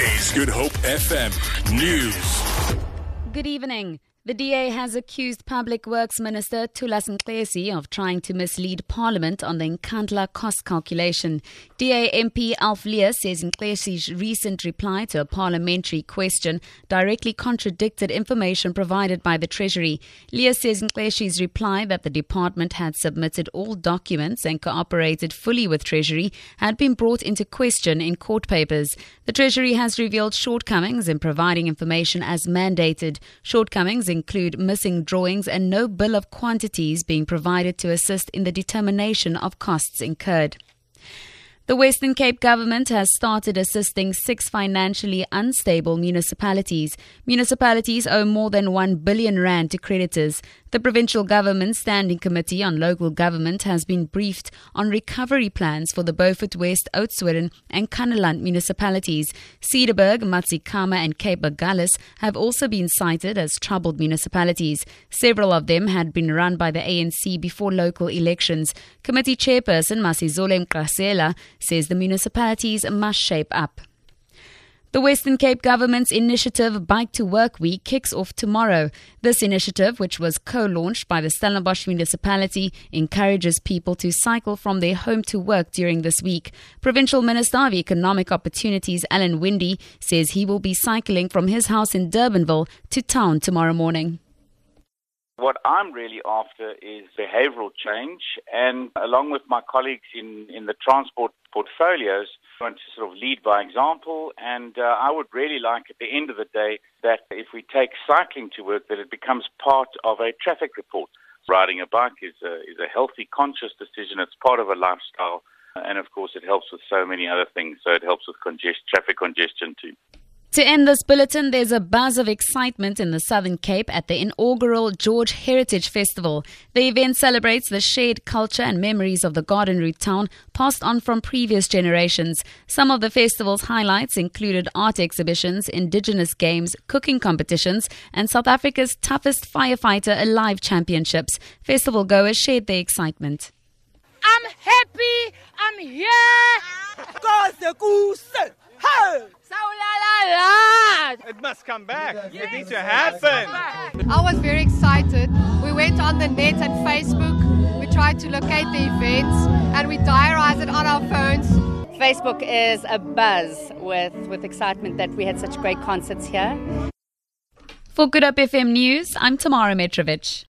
Is Good Hope FM News. Good evening. The DA has accused Public Works Minister Thulas Nxesi of trying to mislead Parliament on the Nkandla cost calculation. DA MP Alf Lees says Nxesi's recent reply to a parliamentary question directly contradicted information provided by the Treasury. Lees says Nxesi's reply that the department had submitted all documents and cooperated fully with Treasury had been brought into question in court papers. The Treasury has revealed shortcomings in providing information as mandated. Shortcomings include missing drawings and no bill of quantities being provided to assist in the determination of costs incurred. The Western Cape government has started assisting six financially unstable municipalities. Municipalities owe more than 1 billion rand to creditors. The provincial government standing committee on local government has been briefed on recovery plans for the Beaufort West, Oudtshoorn and Kannaland municipalities. Cederberg, Matzikama and Cape Agulhas have also been cited as troubled municipalities. Several of them had been run by the ANC before local elections. Committee chairperson Masizole Mnqasela says the municipalities must shape up. The Western Cape government's initiative Bike to Work Week kicks off tomorrow. This initiative, which was co-launched by the Stellenbosch municipality, encourages people to cycle from their home to work during this week. Provincial Minister of Economic Opportunities Alan Winde says he will be cycling from his house in Durbanville to town tomorrow morning. What I'm really after is behavioral change, and along with my colleagues in, in the transport portfolios, I want to sort of lead by example. And uh, I would really like at the end of the day that if we take cycling to work, that it becomes part of a traffic report. Riding a bike is a, is a healthy, conscious decision. It's part of a lifestyle. And of course, it helps with so many other things. So it helps with congest- traffic congestion too. To end this bulletin, there's a buzz of excitement in the Southern Cape at the inaugural George Heritage Festival. The event celebrates the shared culture and memories of the garden route town passed on from previous generations. Some of the festival's highlights included art exhibitions, indigenous games, cooking competitions, and South Africa's toughest firefighter alive championships. Festival goers shared their excitement. I'm happy. I'm here. It must come back. It needs to happen. I was very excited. We went on the net and Facebook. We tried to locate the events and we diarized it on our phones. Facebook is a buzz with, with excitement that we had such great concerts here. For Good Hope FM News, I'm Tamara Mitrovic.